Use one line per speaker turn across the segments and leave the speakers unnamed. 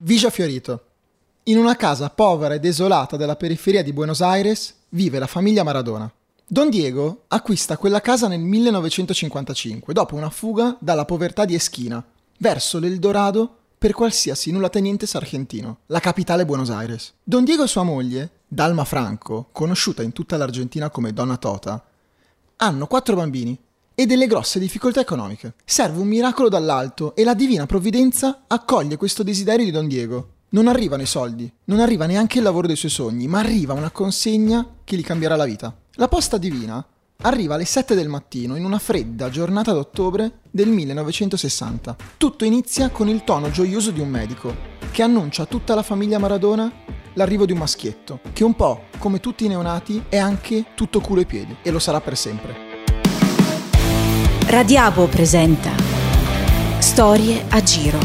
Villa Fiorito. In una casa povera e desolata della periferia di Buenos Aires vive la famiglia Maradona. Don Diego acquista quella casa nel 1955, dopo una fuga dalla povertà di Eschina, verso l'Eldorado per qualsiasi nullatenente sargentino, la capitale Buenos Aires. Don Diego e sua moglie, Dalma Franco, conosciuta in tutta l'Argentina come Donna Tota, hanno quattro bambini e delle grosse difficoltà economiche. Serve un miracolo dall'alto e la divina provvidenza accoglie questo desiderio di Don Diego. Non arrivano i soldi, non arriva neanche il lavoro dei suoi sogni, ma arriva una consegna che gli cambierà la vita. La posta divina arriva alle 7 del mattino in una fredda giornata d'ottobre del 1960. Tutto inizia con il tono gioioso di un medico che annuncia a tutta la famiglia Maradona l'arrivo di un maschietto, che un po' come tutti i neonati è anche tutto culo e piedi e lo sarà per sempre.
Radiabo presenta Storie a giro.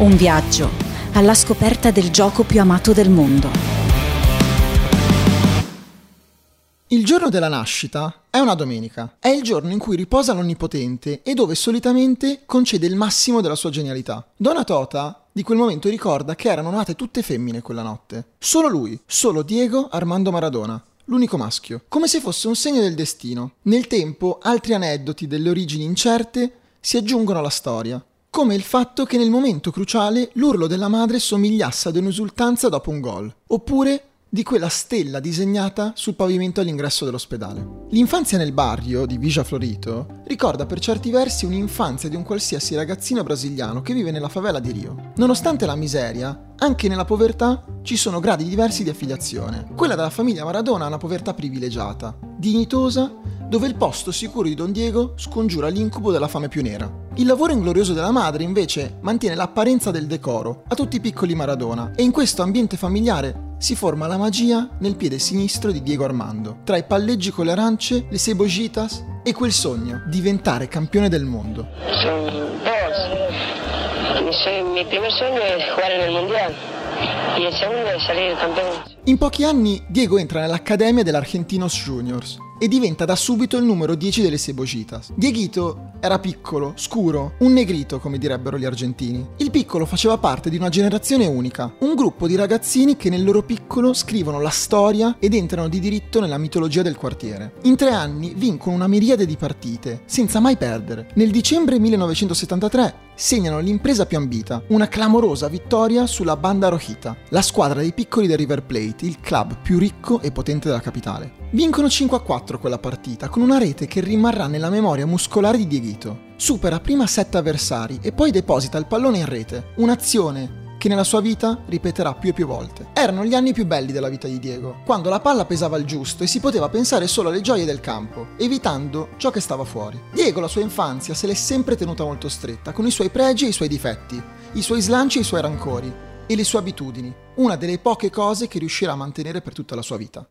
Un viaggio alla scoperta del gioco più amato del mondo.
Il giorno della nascita è una domenica. È il giorno in cui riposa l'Onnipotente e dove solitamente concede il massimo della sua genialità. Donna Tota di quel momento ricorda che erano nate tutte femmine quella notte. Solo lui, solo Diego Armando Maradona l'unico maschio, come se fosse un segno del destino. Nel tempo altri aneddoti delle origini incerte si aggiungono alla storia, come il fatto che nel momento cruciale l'urlo della madre somigliasse ad un'esultanza dopo un gol, oppure di quella stella disegnata sul pavimento all'ingresso dell'ospedale. L'infanzia nel barrio di Villa Florito ricorda per certi versi un'infanzia di un qualsiasi ragazzino brasiliano che vive nella favela di Rio. Nonostante la miseria, anche nella povertà ci sono gradi diversi di affiliazione. Quella della famiglia Maradona è una povertà privilegiata, dignitosa, dove il posto sicuro di Don Diego scongiura l'incubo della fame più nera. Il lavoro inglorioso della madre invece mantiene l'apparenza del decoro a tutti i piccoli Maradona e in questo ambiente familiare si forma la magia nel piede sinistro di Diego Armando, tra i palleggi con le arance, le cebogitas e quel sogno, diventare campione del mondo.
Mi primo sogno è giocare nel mondiale il secondo è salire campione.
In pochi anni Diego entra nell'Accademia dell'Argentinos Juniors e diventa da subito il numero 10 delle Cebogitas. Dieguito era piccolo, scuro, un negrito come direbbero gli argentini. Il piccolo faceva parte di una generazione unica, un gruppo di ragazzini che nel loro piccolo scrivono la storia ed entrano di diritto nella mitologia del quartiere. In tre anni vincono una miriade di partite, senza mai perdere. Nel dicembre 1973 segnano l'impresa più ambita, una clamorosa vittoria sulla Banda Rojita, la squadra dei piccoli del River Plate, il club più ricco e potente della capitale. Vincono 5-4 quella partita, con una rete che rimarrà nella memoria muscolare di Dieguito. Supera prima 7 avversari e poi deposita il pallone in rete, un'azione che nella sua vita ripeterà più e più volte. Erano gli anni più belli della vita di Diego, quando la palla pesava il giusto e si poteva pensare solo alle gioie del campo, evitando ciò che stava fuori. Diego la sua infanzia se l'è sempre tenuta molto stretta, con i suoi pregi e i suoi difetti, i suoi slanci e i suoi rancori, e le sue abitudini, una delle poche cose che riuscirà a mantenere per tutta la sua vita.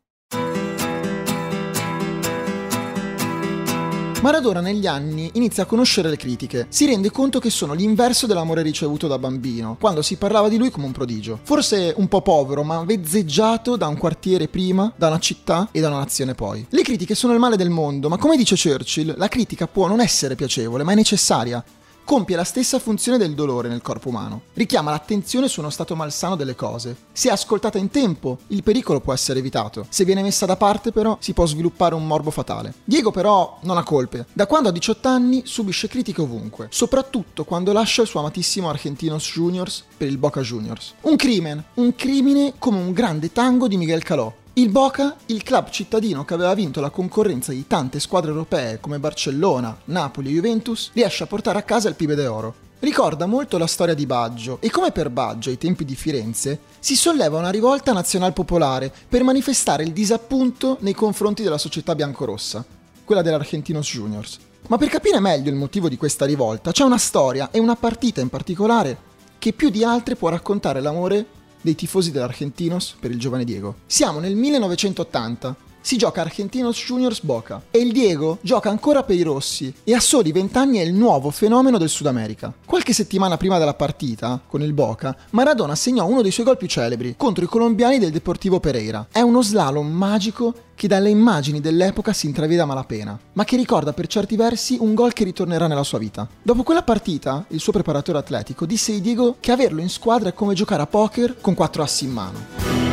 Maradona negli anni inizia a conoscere le critiche, si rende conto che sono l'inverso dell'amore ricevuto da bambino, quando si parlava di lui come un prodigio. Forse un po' povero, ma vezzeggiato da un quartiere prima, da una città e da una nazione poi. Le critiche sono il male del mondo, ma come dice Churchill, la critica può non essere piacevole, ma è necessaria compie la stessa funzione del dolore nel corpo umano. Richiama l'attenzione su uno stato malsano delle cose. Se ascoltata in tempo, il pericolo può essere evitato. Se viene messa da parte, però, si può sviluppare un morbo fatale. Diego, però, non ha colpe. Da quando ha 18 anni subisce critiche ovunque, soprattutto quando lascia il suo amatissimo Argentinos Juniors per il Boca Juniors. Un crimen, un crimine come un grande tango di Miguel Calò, il Boca, il club cittadino che aveva vinto la concorrenza di tante squadre europee come Barcellona, Napoli e Juventus, riesce a portare a casa il Pibe d'Oro. Ricorda molto la storia di Baggio e come per Baggio ai tempi di Firenze si solleva una rivolta nazionalpopolare per manifestare il disappunto nei confronti della società biancorossa, quella dell'Argentinos Juniors. Ma per capire meglio il motivo di questa rivolta c'è una storia e una partita in particolare che più di altre può raccontare l'amore dei tifosi dell'Argentinos per il giovane Diego. Siamo nel 1980. Si gioca Argentinos Juniors Boca e il Diego gioca ancora per i rossi e a soli 20 anni è il nuovo fenomeno del Sud America. Qualche settimana prima della partita, con il Boca, Maradona segnò uno dei suoi gol più celebri contro i colombiani del Deportivo Pereira. È uno slalom magico che dalle immagini dell'epoca si intravede a malapena, ma che ricorda per certi versi un gol che ritornerà nella sua vita. Dopo quella partita, il suo preparatore atletico disse di Diego che averlo in squadra è come giocare a poker con quattro assi in mano.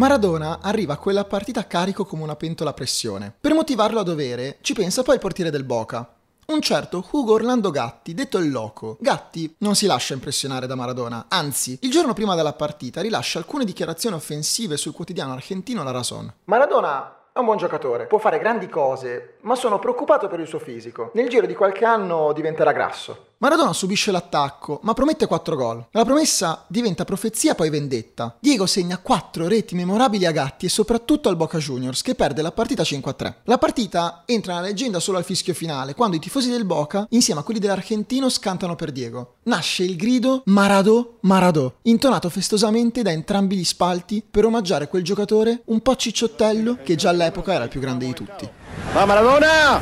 Maradona arriva a quella partita carico come una pentola a pressione. Per motivarlo a dovere, ci pensa poi il portiere del Boca, un certo Hugo Orlando Gatti, detto il Loco. Gatti non si lascia impressionare da Maradona, anzi, il giorno prima della partita rilascia alcune dichiarazioni offensive sul quotidiano argentino La Razón. Maradona è un buon giocatore, può fare grandi cose, ma sono preoccupato per il suo fisico. Nel giro di qualche anno diventerà grasso. Maradona subisce l'attacco, ma promette 4 gol. La promessa diventa profezia poi vendetta. Diego segna 4 reti memorabili a Gatti e soprattutto al Boca Juniors, che perde la partita 5-3. La partita entra nella leggenda solo al fischio finale, quando i tifosi del Boca, insieme a quelli dell'Argentino, scantano per Diego. Nasce il grido Maradò, Maradò, intonato festosamente da entrambi gli spalti per omaggiare quel giocatore un po' cicciottello che già all'epoca era il più grande di tutti.
Va Maradona!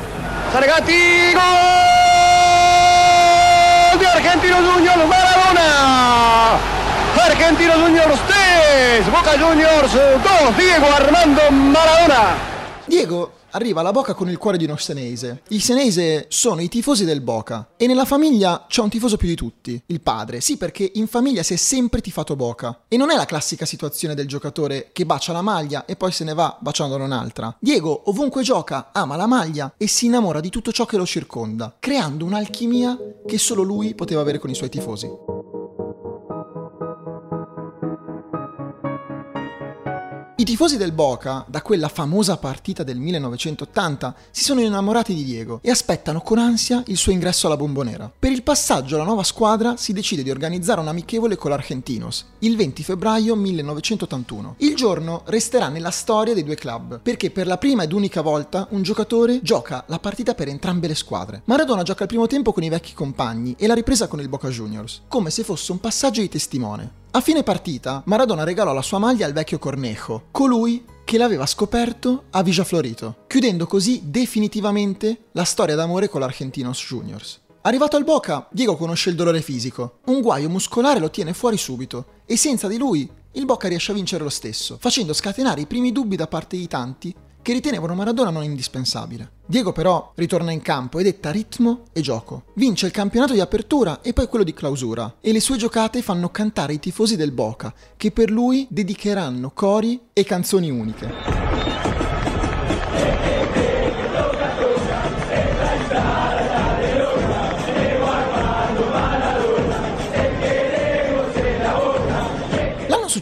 Sargatti! Gol! De Argentinos Juniors Maradona. Argentinos Juniors 3, Boca Juniors 2, Diego Armando Maradona.
Diego arriva alla Boca con il cuore di uno senese. I senese sono i tifosi del Boca e nella famiglia c'è un tifoso più di tutti, il padre. Sì, perché in famiglia si è sempre tifato Boca. E non è la classica situazione del giocatore che bacia la maglia e poi se ne va baciandola un'altra. Diego ovunque gioca ama la maglia e si innamora di tutto ciò che lo circonda, creando un'alchimia che solo lui poteva avere con i suoi tifosi. Tifosi del Boca, da quella famosa partita del 1980, si sono innamorati di Diego e aspettano con ansia il suo ingresso alla bombonera. Per il passaggio alla nuova squadra si decide di organizzare un amichevole con l'Argentinos, il 20 febbraio 1981. Il giorno resterà nella storia dei due club, perché per la prima ed unica volta un giocatore gioca la partita per entrambe le squadre. Maradona gioca il primo tempo con i vecchi compagni e la ripresa con il Boca Juniors, come se fosse un passaggio di testimone. A fine partita, Maradona regalò la sua maglia al vecchio Cornejo, colui che l'aveva scoperto a Villa Florito, chiudendo così definitivamente la storia d'amore con l'Argentinos Juniors. Arrivato al Boca, Diego conosce il dolore fisico. Un guaio muscolare lo tiene fuori subito e senza di lui il Boca riesce a vincere lo stesso, facendo scatenare i primi dubbi da parte di tanti che ritenevano Maradona non indispensabile. Diego però ritorna in campo e detta ritmo e gioco. Vince il campionato di apertura e poi quello di clausura e le sue giocate fanno cantare i tifosi del Boca che per lui dedicheranno cori e canzoni uniche.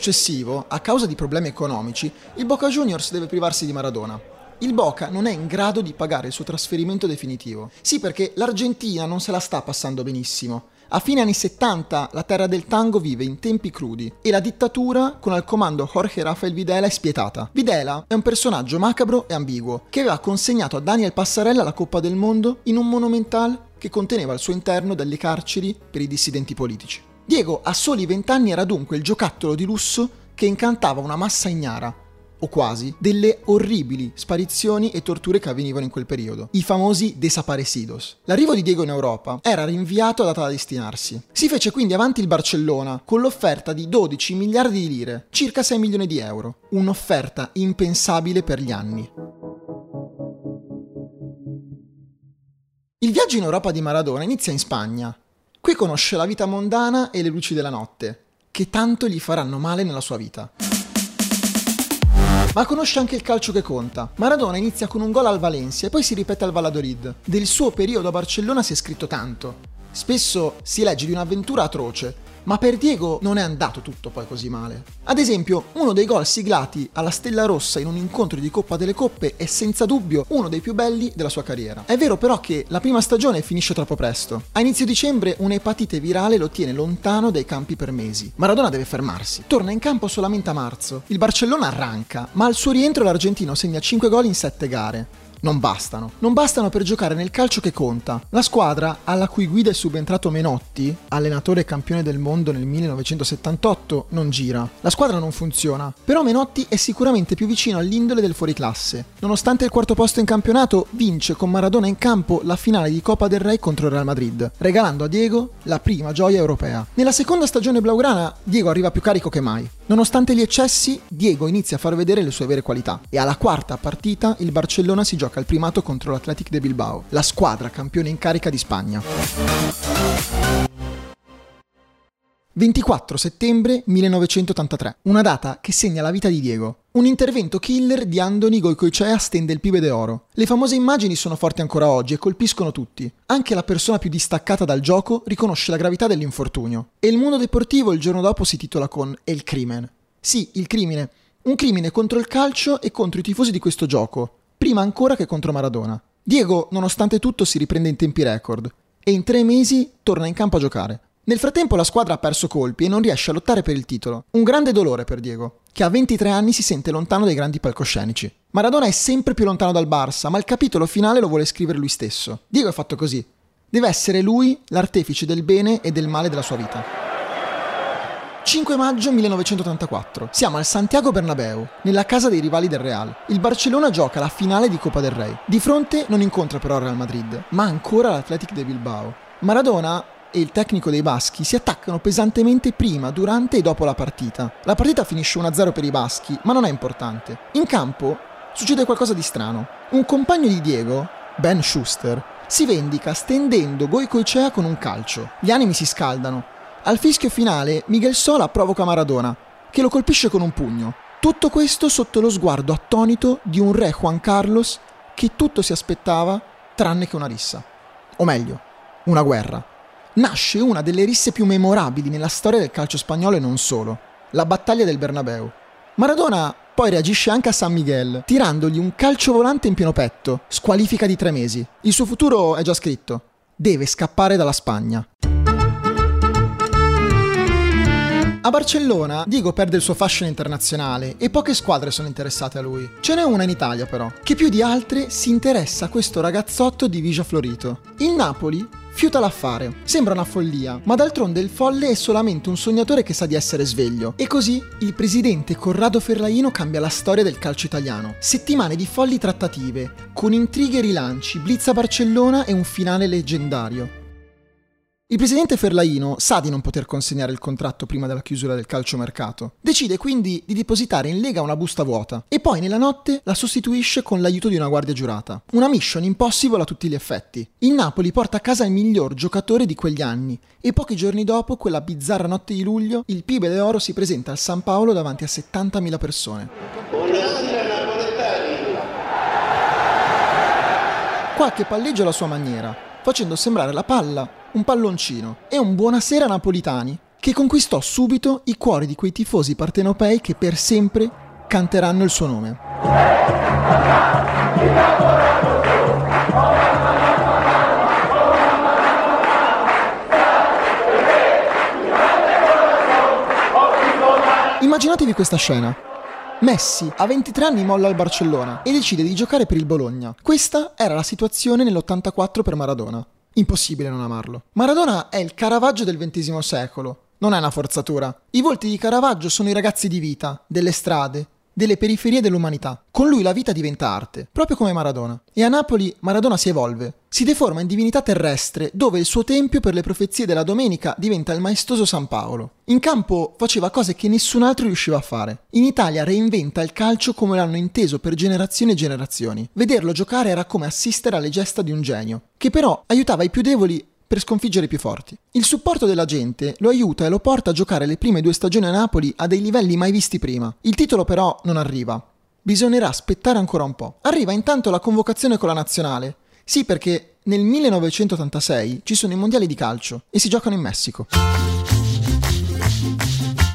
Successivo, a causa di problemi economici, il Boca Juniors deve privarsi di Maradona. Il Boca non è in grado di pagare il suo trasferimento definitivo. Sì, perché l'Argentina non se la sta passando benissimo. A fine anni 70 la terra del tango vive in tempi crudi e la dittatura con al comando Jorge Rafael Videla è spietata. Videla è un personaggio macabro e ambiguo che aveva consegnato a Daniel Passarella la Coppa del Mondo in un monumental che conteneva al suo interno delle carceri per i dissidenti politici. Diego a soli vent'anni era dunque il giocattolo di lusso che incantava una massa ignara, o quasi, delle orribili sparizioni e torture che avvenivano in quel periodo, i famosi desaparecidos. L'arrivo di Diego in Europa era rinviato a data da destinarsi. Si fece quindi avanti il Barcellona con l'offerta di 12 miliardi di lire, circa 6 milioni di euro, un'offerta impensabile per gli anni. Il viaggio in Europa di Maradona inizia in Spagna, Qui conosce la vita mondana e le luci della notte, che tanto gli faranno male nella sua vita. Ma conosce anche il calcio che conta. Maradona inizia con un gol al Valencia e poi si ripete al Valladolid. Del suo periodo a Barcellona si è scritto tanto. Spesso si legge di un'avventura atroce, ma per Diego non è andato tutto poi così male. Ad esempio, uno dei gol siglati alla Stella Rossa in un incontro di Coppa delle Coppe è senza dubbio uno dei più belli della sua carriera. È vero però che la prima stagione finisce troppo presto. A inizio dicembre un'epatite virale lo tiene lontano dai campi per mesi. Maradona deve fermarsi. Torna in campo solamente a marzo. Il Barcellona arranca, ma al suo rientro l'argentino segna 5 gol in 7 gare non bastano. Non bastano per giocare nel calcio che conta. La squadra, alla cui guida è subentrato Menotti, allenatore e campione del mondo nel 1978, non gira. La squadra non funziona. Però Menotti è sicuramente più vicino all'indole del fuoriclasse. Nonostante il quarto posto in campionato, vince con Maradona in campo la finale di Copa del Rey contro il Real Madrid, regalando a Diego la prima gioia europea. Nella seconda stagione blaugrana, Diego arriva più carico che mai. Nonostante gli eccessi, Diego inizia a far vedere le sue vere qualità e alla quarta partita il Barcellona si gioca il primato contro l'Athletic de Bilbao, la squadra campione in carica di Spagna. 24 settembre 1983, una data che segna la vita di Diego. Un intervento killer di Andoni Goicoechea stende il pibe d'oro. Le famose immagini sono forti ancora oggi e colpiscono tutti. Anche la persona più distaccata dal gioco riconosce la gravità dell'infortunio. E il mondo deportivo il giorno dopo si titola con El Crimen. Sì, il crimine. Un crimine contro il calcio e contro i tifosi di questo gioco, prima ancora che contro Maradona. Diego, nonostante tutto, si riprende in tempi record e in tre mesi torna in campo a giocare. Nel frattempo la squadra ha perso colpi e non riesce a lottare per il titolo. Un grande dolore per Diego, che a 23 anni si sente lontano dai grandi palcoscenici. Maradona è sempre più lontano dal Barça, ma il capitolo finale lo vuole scrivere lui stesso. Diego è fatto così. Deve essere lui l'artefice del bene e del male della sua vita. 5 maggio 1984. Siamo al Santiago Bernabeu, nella casa dei rivali del Real. Il Barcellona gioca la finale di Coppa del Rey. Di fronte non incontra però il Real Madrid, ma ancora l'Athletic de Bilbao. Maradona e il tecnico dei baschi si attaccano pesantemente prima, durante e dopo la partita. La partita finisce 1-0 per i baschi, ma non è importante. In campo succede qualcosa di strano. Un compagno di Diego, Ben Schuster, si vendica stendendo Goicoechea con un calcio. Gli animi si scaldano. Al fischio finale Miguel Sola provoca Maradona, che lo colpisce con un pugno. Tutto questo sotto lo sguardo attonito di un re Juan Carlos che tutto si aspettava tranne che una rissa. O meglio, una guerra nasce una delle risse più memorabili nella storia del calcio spagnolo e non solo, la battaglia del Bernabeu. Maradona poi reagisce anche a San Miguel, tirandogli un calcio volante in pieno petto, squalifica di tre mesi. Il suo futuro è già scritto. Deve scappare dalla Spagna. A Barcellona Diego perde il suo fashion internazionale e poche squadre sono interessate a lui. Ce n'è una in Italia però, che più di altre si interessa a questo ragazzotto di Vigia Florito. Il Napoli fiuta l'affare. Sembra una follia, ma d'altronde il folle è solamente un sognatore che sa di essere sveglio. E così il presidente Corrado Ferraino cambia la storia del calcio italiano. Settimane di folli trattative, con intrighe e rilanci, blitz a Barcellona e un finale leggendario. Il presidente Ferlaino sa di non poter consegnare il contratto prima della chiusura del calciomercato. Decide quindi di depositare in lega una busta vuota e poi nella notte la sostituisce con l'aiuto di una guardia giurata. Una mission impossible a tutti gli effetti. Il Napoli porta a casa il miglior giocatore di quegli anni e pochi giorni dopo, quella bizzarra notte di luglio, il Pibe Oro si presenta al San Paolo davanti a 70.000 persone. Qualche palleggio alla sua maniera, facendo sembrare la palla un palloncino e un buonasera napolitani che conquistò subito i cuori di quei tifosi partenopei che per sempre canteranno il suo nome. Immaginatevi questa scena. Messi a 23 anni molla al Barcellona e decide di giocare per il Bologna. Questa era la situazione nell'84 per Maradona. Impossibile non amarlo. Maradona è il Caravaggio del XX secolo. Non è una forzatura. I volti di Caravaggio sono i ragazzi di vita, delle strade, delle periferie dell'umanità. Con lui la vita diventa arte, proprio come Maradona. E a Napoli Maradona si evolve, si deforma in divinità terrestre, dove il suo tempio per le profezie della domenica diventa il maestoso San Paolo. In campo faceva cose che nessun altro riusciva a fare. In Italia reinventa il calcio come l'hanno inteso per generazioni e generazioni. Vederlo giocare era come assistere alle gesta di un genio, che però aiutava i più deboli per sconfiggere i più forti. Il supporto della gente lo aiuta e lo porta a giocare le prime due stagioni a Napoli a dei livelli mai visti prima. Il titolo però non arriva. Bisognerà aspettare ancora un po'. Arriva intanto la convocazione con la nazionale. Sì, perché nel 1986 ci sono i mondiali di calcio e si giocano in Messico.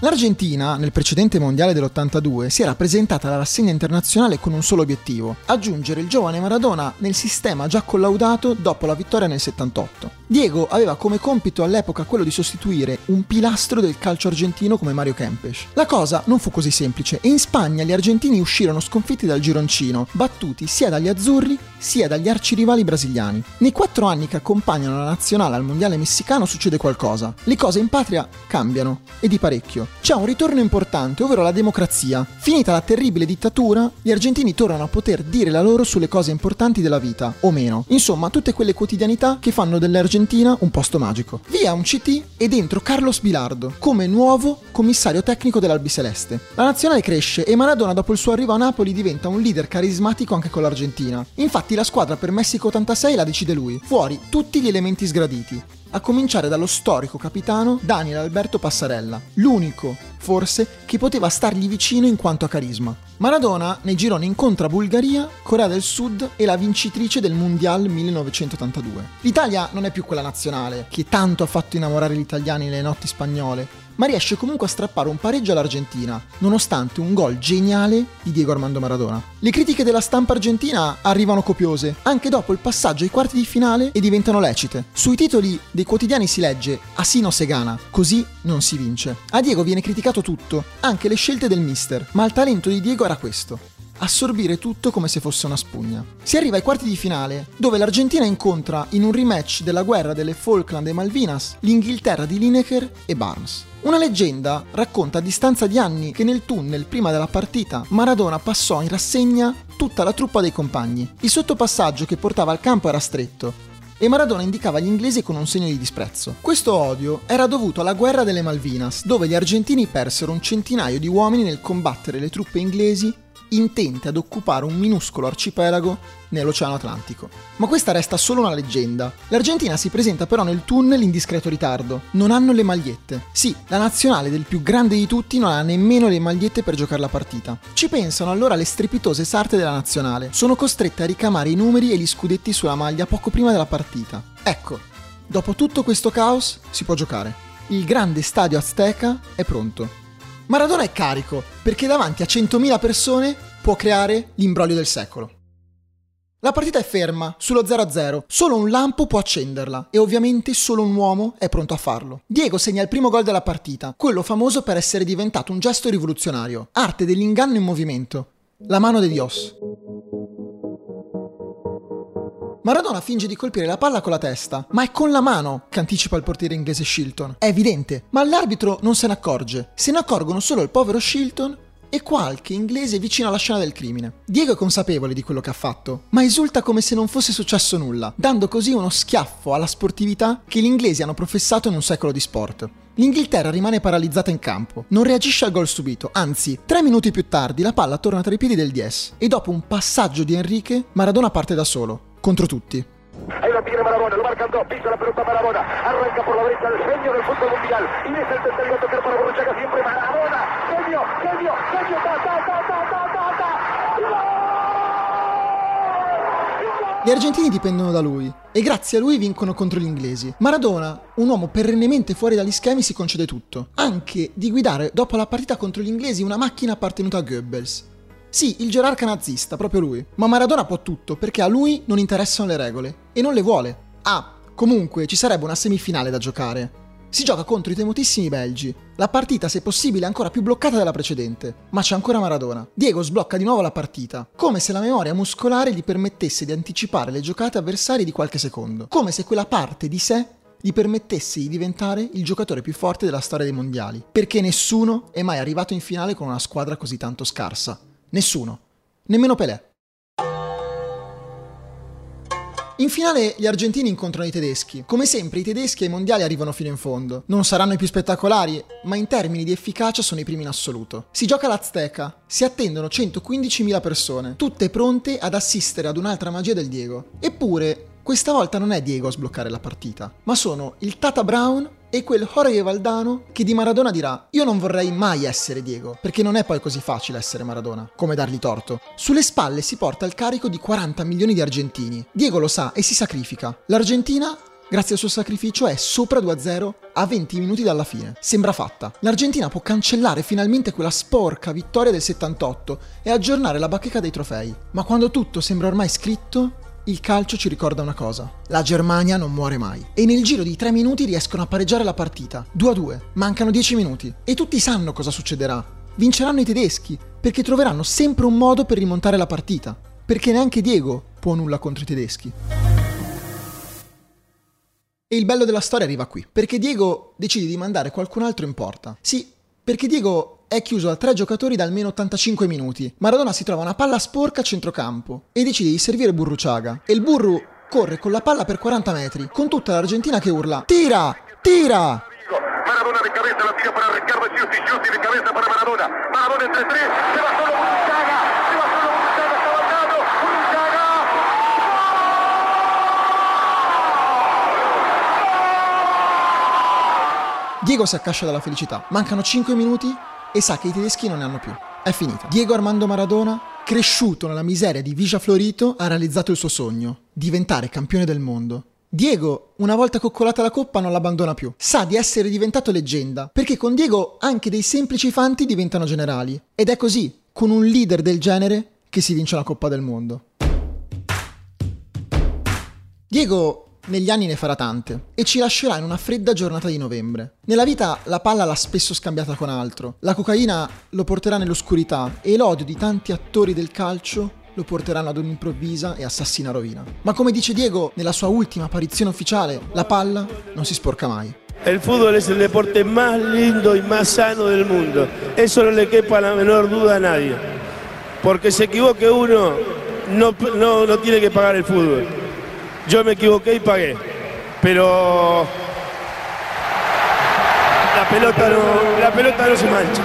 L'Argentina, nel precedente mondiale dell'82, si era presentata alla rassegna internazionale con un solo obiettivo, aggiungere il giovane Maradona nel sistema già collaudato dopo la vittoria nel 78. Diego aveva come compito all'epoca quello di sostituire un pilastro del calcio argentino come Mario Kempes. La cosa non fu così semplice e in Spagna gli argentini uscirono sconfitti dal gironcino, battuti sia dagli azzurri sia dagli arcirivali brasiliani. Nei quattro anni che accompagnano la nazionale al mondiale messicano succede qualcosa. Le cose in patria cambiano e di parecchio. C'è un ritorno importante, ovvero la democrazia. Finita la terribile dittatura, gli argentini tornano a poter dire la loro sulle cose importanti della vita, o meno. Insomma, tutte quelle quotidianità che fanno delle argentine Argentina un posto magico. Via un CT e dentro Carlos Bilardo come nuovo commissario tecnico dell'Albiceleste. La nazionale cresce e Maradona dopo il suo arrivo a Napoli diventa un leader carismatico anche con l'Argentina. Infatti la squadra per Messico 86 la decide lui, fuori tutti gli elementi sgraditi a cominciare dallo storico capitano Daniel Alberto Passarella, l'unico, forse, che poteva stargli vicino in quanto a carisma. Maradona nei gironi incontra Bulgaria, Corea del Sud e la vincitrice del Mondial 1982. L'Italia non è più quella nazionale che tanto ha fatto innamorare gli italiani nelle notti spagnole, ma riesce comunque a strappare un pareggio all'Argentina, nonostante un gol geniale di Diego Armando Maradona. Le critiche della stampa argentina arrivano copiose, anche dopo il passaggio ai quarti di finale e diventano lecite. Sui titoli dei quotidiani si legge Asino Segana, così non si vince. A Diego viene criticato tutto, anche le scelte del mister, ma il talento di Diego era questo assorbire tutto come se fosse una spugna. Si arriva ai quarti di finale, dove l'Argentina incontra in un rematch della guerra delle Falkland e Malvinas l'Inghilterra di Lineker e Barnes. Una leggenda racconta a distanza di anni che nel tunnel prima della partita Maradona passò in rassegna tutta la truppa dei compagni. Il sottopassaggio che portava al campo era stretto e Maradona indicava gli inglesi con un segno di disprezzo. Questo odio era dovuto alla guerra delle Malvinas, dove gli argentini persero un centinaio di uomini nel combattere le truppe inglesi intente ad occupare un minuscolo arcipelago nell'Oceano Atlantico. Ma questa resta solo una leggenda. L'Argentina si presenta però nel tunnel in discreto ritardo. Non hanno le magliette. Sì, la nazionale del più grande di tutti non ha nemmeno le magliette per giocare la partita. Ci pensano allora le strepitose sarte della nazionale. Sono costrette a ricamare i numeri e gli scudetti sulla maglia poco prima della partita. Ecco, dopo tutto questo caos si può giocare. Il grande stadio Azteca è pronto. Maradona è carico, perché davanti a 100.000 persone può creare l'imbroglio del secolo. La partita è ferma, sullo 0-0, solo un lampo può accenderla e ovviamente solo un uomo è pronto a farlo. Diego segna il primo gol della partita, quello famoso per essere diventato un gesto rivoluzionario, arte dell'inganno in movimento, la mano de Dios. Maradona finge di colpire la palla con la testa, ma è con la mano che anticipa il portiere inglese Shilton. È evidente, ma l'arbitro non se ne accorge. Se ne accorgono solo il povero Shilton e qualche inglese vicino alla scena del crimine. Diego è consapevole di quello che ha fatto, ma esulta come se non fosse successo nulla, dando così uno schiaffo alla sportività che gli inglesi hanno professato in un secolo di sport. L'Inghilterra rimane paralizzata in campo, non reagisce al gol subito, anzi, tre minuti più tardi la palla torna tra i piedi del Dies e dopo un passaggio di Enrique, Maradona parte da solo, contro tutti.
Ahí lo tiene Marabona, lo marcan dos, pisa la pelota Marabona, arranca por la derecha el genio del fútbol mundial y es el tercero a tocar para Borruchaga siempre Marabona, genio, genio, genio, ta, ta, ta, ta, ta, ta, ta.
Gli argentini dipendono da lui e grazie a lui vincono contro gli inglesi. Maradona, un uomo perennemente fuori dagli schemi, si concede tutto, anche di guidare dopo la partita contro gli inglesi una macchina appartenuta a Goebbels. Sì, il gerarca nazista, proprio lui. Ma Maradona può tutto, perché a lui non interessano le regole. E non le vuole. Ah, comunque ci sarebbe una semifinale da giocare. Si gioca contro i temutissimi belgi. La partita, se possibile, è ancora più bloccata della precedente. Ma c'è ancora Maradona. Diego sblocca di nuovo la partita, come se la memoria muscolare gli permettesse di anticipare le giocate avversarie di qualche secondo. Come se quella parte di sé gli permettesse di diventare il giocatore più forte della storia dei mondiali. Perché nessuno è mai arrivato in finale con una squadra così tanto scarsa. Nessuno. Nemmeno Pelé. In finale gli argentini incontrano i tedeschi. Come sempre i tedeschi ai mondiali arrivano fino in fondo. Non saranno i più spettacolari, ma in termini di efficacia sono i primi in assoluto. Si gioca l'Azteca, si attendono 115.000 persone, tutte pronte ad assistere ad un'altra magia del Diego. Eppure, questa volta non è Diego a sbloccare la partita, ma sono il Tata Brown e quel Jorge Valdano che di Maradona dirà io non vorrei mai essere Diego, perché non è poi così facile essere Maradona, come dargli torto. Sulle spalle si porta il carico di 40 milioni di argentini. Diego lo sa e si sacrifica. L'Argentina grazie al suo sacrificio, è sopra 2-0 a 20 minuti dalla fine. Sembra fatta. L'Argentina può cancellare finalmente quella sporca vittoria del 78 e aggiornare la bacheca dei trofei. Ma quando tutto sembra ormai scritto, il calcio ci ricorda una cosa. La Germania non muore mai. E nel giro di 3 minuti riescono a pareggiare la partita. 2-2. Mancano 10 minuti. E tutti sanno cosa succederà. Vinceranno i tedeschi, perché troveranno sempre un modo per rimontare la partita. Perché neanche Diego può nulla contro i tedeschi. E il bello della storia arriva qui, perché Diego decide di mandare qualcun altro in porta. Sì, perché Diego è chiuso a tre giocatori da almeno 85 minuti. Maradona si trova una palla sporca a centrocampo e decide di servire Burruciaga. E il Burru corre con la palla per 40 metri, con tutta l'Argentina che urla Tira! Tira!
Maradona de cabeza la tira para Ricardo Giusti, Giusti de cabeza para Maradona. Maradona entre tres, se va solo Burruchaga, se va solo Burruchaga, está mandando, Burruchaga.
Diego si accascia dalla felicità. Mancano 5 minuti e sa che i tedeschi non ne hanno più. È finita. Diego Armando Maradona, cresciuto nella miseria di Vigia Florito, ha realizzato il suo sogno, diventare campione del mondo. Diego, una volta coccolata la coppa, non l'abbandona più. Sa di essere diventato leggenda, perché con Diego anche dei semplici fanti diventano generali. Ed è così, con un leader del genere, che si vince la Coppa del Mondo. Diego negli anni ne farà tante e ci lascerà in una fredda giornata di novembre. Nella vita la palla l'ha spesso scambiata con altro, la cocaina lo porterà nell'oscurità e l'odio di tanti attori del calcio lo porteranno ad un'improvvisa e assassina rovina. Ma come dice Diego nella sua ultima apparizione ufficiale, la palla non si sporca mai.
El fútbol es el deporte más lindo y más sano del mundo. Eso no le quepa la menor duda a nadie. Porque se equivoque uno, no, no, no tiene que pagar el fútbol. Yo me equivoqué y pagué. Pero la pelota no, la pelota no se mancha.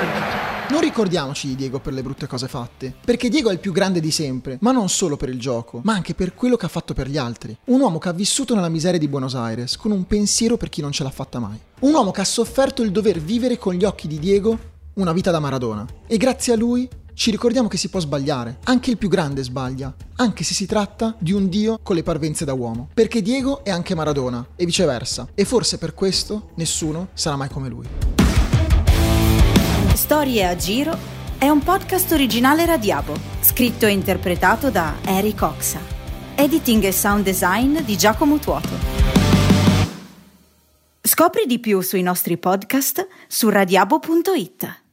Non ricordiamoci di Diego per le brutte cose fatte, perché Diego è il più grande di sempre, ma non solo per il gioco, ma anche per quello che ha fatto per gli altri. Un uomo che ha vissuto nella miseria di Buenos Aires, con un pensiero per chi non ce l'ha fatta mai. Un uomo che ha sofferto il dover vivere con gli occhi di Diego una vita da Maradona. E grazie a lui ci ricordiamo che si può sbagliare, anche il più grande sbaglia, anche se si tratta di un dio con le parvenze da uomo, perché Diego è anche Maradona e viceversa, e forse per questo nessuno sarà mai come lui.
Storie a giro è un podcast originale Radiabo, scritto e interpretato da Eric Oxa. Editing e sound design di Giacomo Tuoto. Scopri di più sui nostri podcast su radiabo.it.